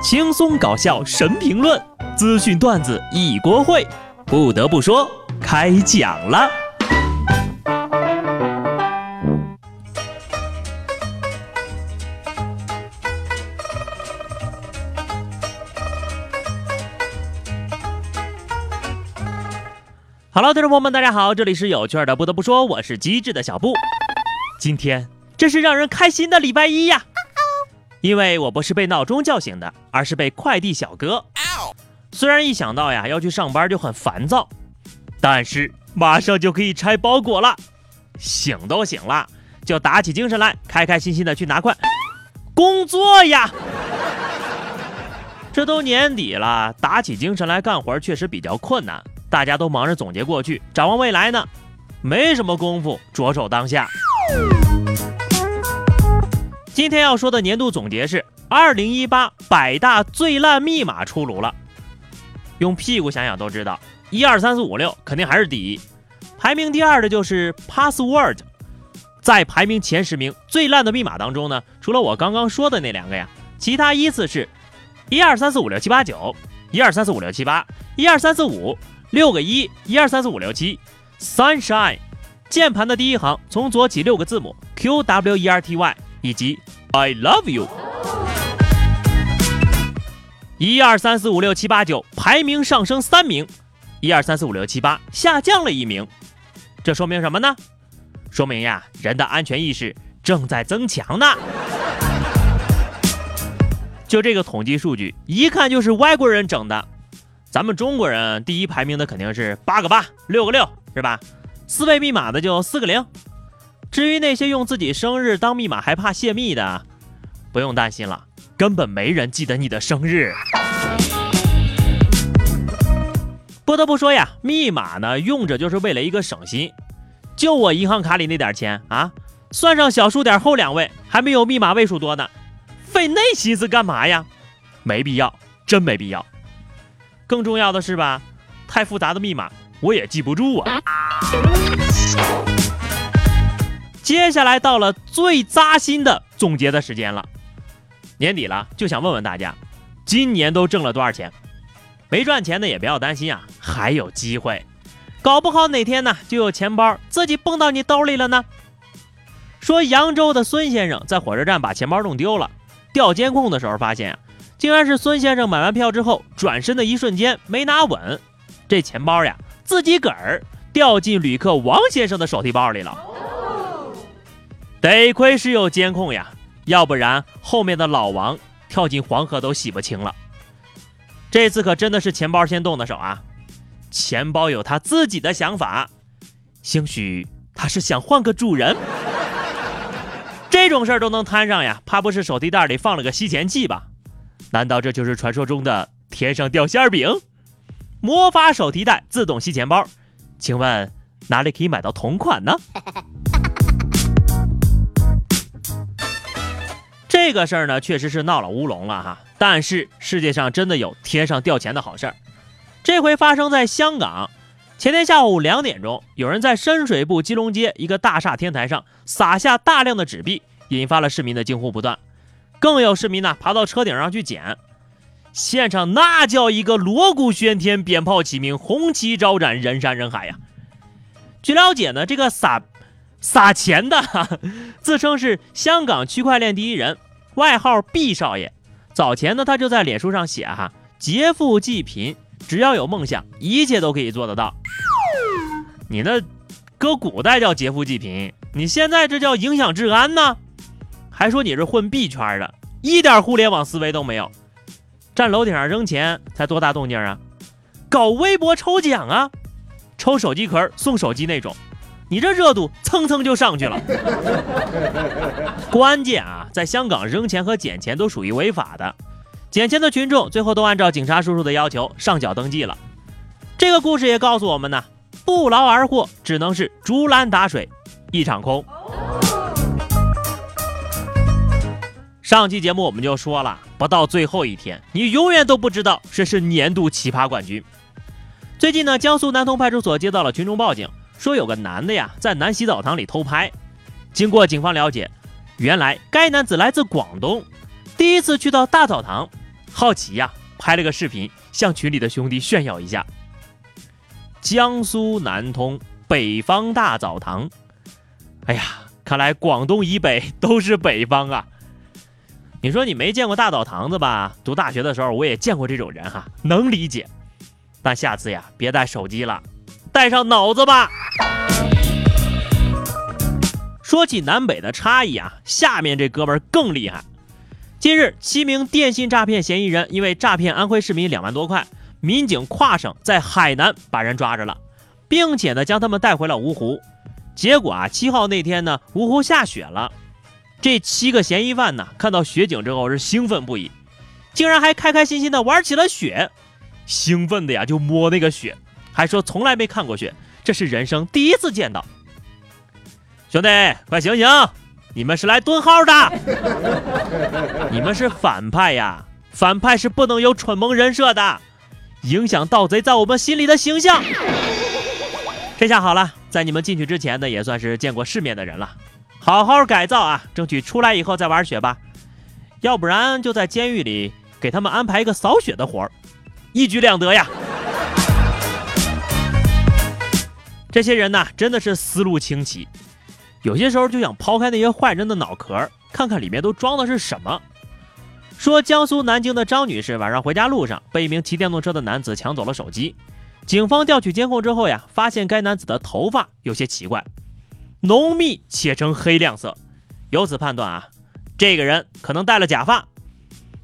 轻松搞笑神评论，资讯段子一锅烩。不得不说，开讲了。Hello，听众朋友们，大家好，这里是有趣的。不得不说，我是机智的小布。今天真是让人开心的礼拜一呀！因为我不是被闹钟叫醒的，而是被快递小哥。虽然一想到呀要去上班就很烦躁，但是马上就可以拆包裹了，醒都醒了，就打起精神来，开开心心的去拿快工作呀。这都年底了，打起精神来干活确实比较困难，大家都忙着总结过去，展望未来呢，没什么功夫着手当下。今天要说的年度总结是二零一八百大最烂密码出炉了。用屁股想想都知道，一二三四五六肯定还是第一，排名第二的就是 password。在排名前十名最烂的密码当中呢，除了我刚刚说的那两个呀，其他依次是一二三四五六七八九，一二三四五六七八，一二三四五六个一，一二三四五六七，sunshine。键盘的第一行从左起六个字母 q w e r t y 以及。I love you。一二三四五六七八九，排名上升三名；一二三四五六七八，下降了一名。这说明什么呢？说明呀，人的安全意识正在增强呢。就这个统计数据，一看就是外国人整的。咱们中国人第一排名的肯定是八个八，六个六，是吧？四位密码的就四个零。至于那些用自己生日当密码还怕泄密的，不用担心了，根本没人记得你的生日。不得不说呀，密码呢用着就是为了一个省心。就我银行卡里那点钱啊，算上小数点后两位，还没有密码位数多呢，费那心思干嘛呀？没必要，真没必要。更重要的是吧，太复杂的密码我也记不住啊。接下来到了最扎心的总结的时间了，年底了，就想问问大家，今年都挣了多少钱？没赚钱的也不要担心啊，还有机会，搞不好哪天呢就有钱包自己蹦到你兜里了呢。说扬州的孙先生在火车站把钱包弄丢了，调监控的时候发现啊，竟然是孙先生买完票之后转身的一瞬间没拿稳，这钱包呀自己个儿掉进旅客王先生的手提包里了。得亏是有监控呀，要不然后面的老王跳进黄河都洗不清了。这次可真的是钱包先动的手啊！钱包有他自己的想法，兴许他是想换个主人。这种事儿都能摊上呀，怕不是手提袋里放了个吸钱器吧？难道这就是传说中的天上掉馅饼？魔法手提袋自动吸钱包，请问哪里可以买到同款呢？这个事儿呢，确实是闹了乌龙了哈。但是世界上真的有天上掉钱的好事儿，这回发生在香港。前天下午两点钟，有人在深水埗基隆街一个大厦天台上撒下大量的纸币，引发了市民的惊呼不断。更有市民呢爬到车顶上去捡，现场那叫一个锣鼓喧天，鞭炮齐鸣，红旗招展，人山人海呀。据了解呢，这个撒撒钱的自称是香港区块链第一人。外号毕少爷，早前呢他就在脸书上写哈，劫富济贫，只要有梦想，一切都可以做得到。你那搁古代叫劫富济贫，你现在这叫影响治安呢？还说你是混币圈的，一点互联网思维都没有。站楼顶上扔钱才多大动静啊？搞微博抽奖啊，抽手机壳送手机那种。你这热度蹭蹭就上去了，关键啊，在香港扔钱和捡钱都属于违法的，捡钱的群众最后都按照警察叔叔的要求上缴登记了。这个故事也告诉我们呢，不劳而获只能是竹篮打水一场空。上期节目我们就说了，不到最后一天，你永远都不知道谁是年度奇葩冠军。最近呢，江苏南通派出所接到了群众报警。说有个男的呀，在男洗澡堂里偷拍。经过警方了解，原来该男子来自广东，第一次去到大澡堂，好奇呀，拍了个视频向群里的兄弟炫耀一下。江苏南通北方大澡堂，哎呀，看来广东以北都是北方啊。你说你没见过大澡堂子吧？读大学的时候我也见过这种人哈，能理解。但下次呀，别带手机了，带上脑子吧。说起南北的差异啊，下面这哥们儿更厉害。近日，七名电信诈骗嫌疑人因为诈骗安徽市民两万多块，民警跨省在海南把人抓着了，并且呢将他们带回了芜湖。结果啊，七号那天呢，芜湖下雪了。这七个嫌疑犯呢，看到雪景之后是兴奋不已，竟然还开开心心的玩起了雪，兴奋的呀就摸那个雪，还说从来没看过雪，这是人生第一次见到。兄弟，快醒醒，你们是来蹲号的，你们是反派呀，反派是不能有蠢萌人设的，影响盗贼在我们心里的形象。这下好了，在你们进去之前呢，也算是见过世面的人了。好好改造啊，争取出来以后再玩雪吧。要不然就在监狱里给他们安排一个扫雪的活儿，一举两得呀。这些人呢，真的是思路清奇，有些时候就想抛开那些坏人的脑壳，看看里面都装的是什么。说江苏南京的张女士晚上回家路上被一名骑电动车的男子抢走了手机，警方调取监控之后呀，发现该男子的头发有些奇怪。浓密且呈黑亮色，由此判断啊，这个人可能戴了假发。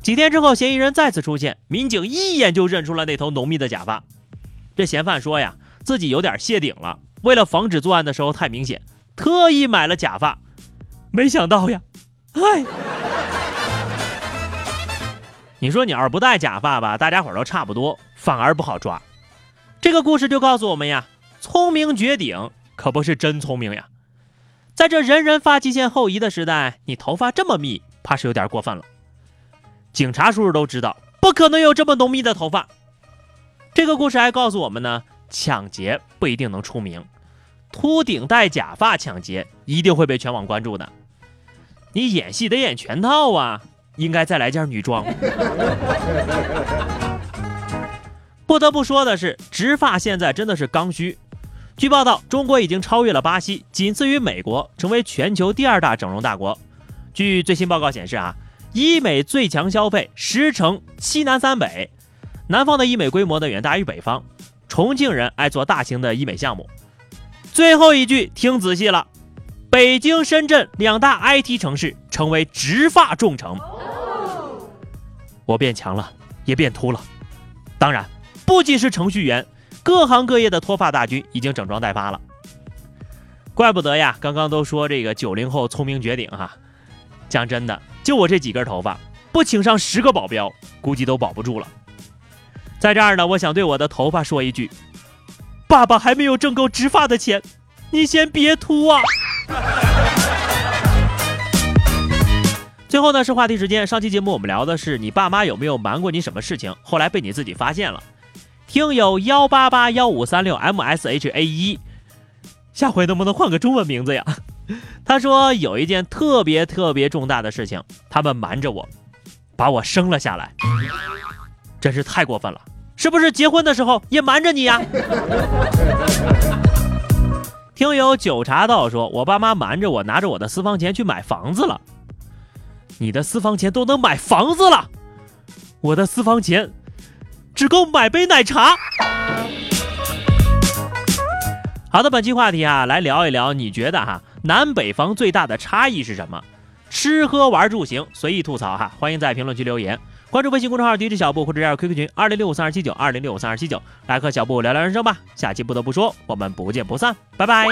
几天之后，嫌疑人再次出现，民警一眼就认出了那头浓密的假发。这嫌犯说呀，自己有点谢顶了，为了防止作案的时候太明显，特意买了假发。没想到呀，哎，你说你要是不戴假发吧，大家伙都差不多，反而不好抓。这个故事就告诉我们呀，聪明绝顶可不是真聪明呀。在这人人发际线后移的时代，你头发这么密，怕是有点过分了。警察叔叔都知道，不可能有这么浓密的头发。这个故事还告诉我们呢，抢劫不一定能出名，秃顶戴假发抢劫一定会被全网关注的。你演戏得演全套啊，应该再来件女装。不得不说的是，植发现在真的是刚需。据报道，中国已经超越了巴西，仅次于美国，成为全球第二大整容大国。据最新报告显示，啊，医美最强消费十成西南三北，南方的医美规模呢远大于北方。重庆人爱做大型的医美项目。最后一句听仔细了，北京、深圳两大 IT 城市成为植发重城。我变强了，也变秃了。当然，不仅是程序员。各行各业的脱发大军已经整装待发了，怪不得呀！刚刚都说这个九零后聪明绝顶哈，讲真的，就我这几根头发，不请上十个保镖，估计都保不住了。在这儿呢，我想对我的头发说一句：爸爸还没有挣够植发的钱，你先别秃啊！最后呢是话题时间，上期节目我们聊的是你爸妈有没有瞒过你什么事情，后来被你自己发现了。听友幺八八幺五三六 M S H A 一，下回能不能换个中文名字呀？他说有一件特别特别重大的事情，他们瞒着我，把我生了下来，真是太过分了！是不是结婚的时候也瞒着你呀？听友九茶道说，我爸妈瞒着我，拿着我的私房钱去买房子了。你的私房钱都能买房子了，我的私房钱。只够买杯奶茶。好的，本期话题啊，来聊一聊，你觉得哈南北方最大的差异是什么？吃喝玩住行，随意吐槽哈，欢迎在评论区留言，关注微信公众号 DJ 小布或者加入 QQ 群二零六五三二七九二零六五三二七九，来和小布聊聊人生吧。下期不得不说，我们不见不散，拜拜。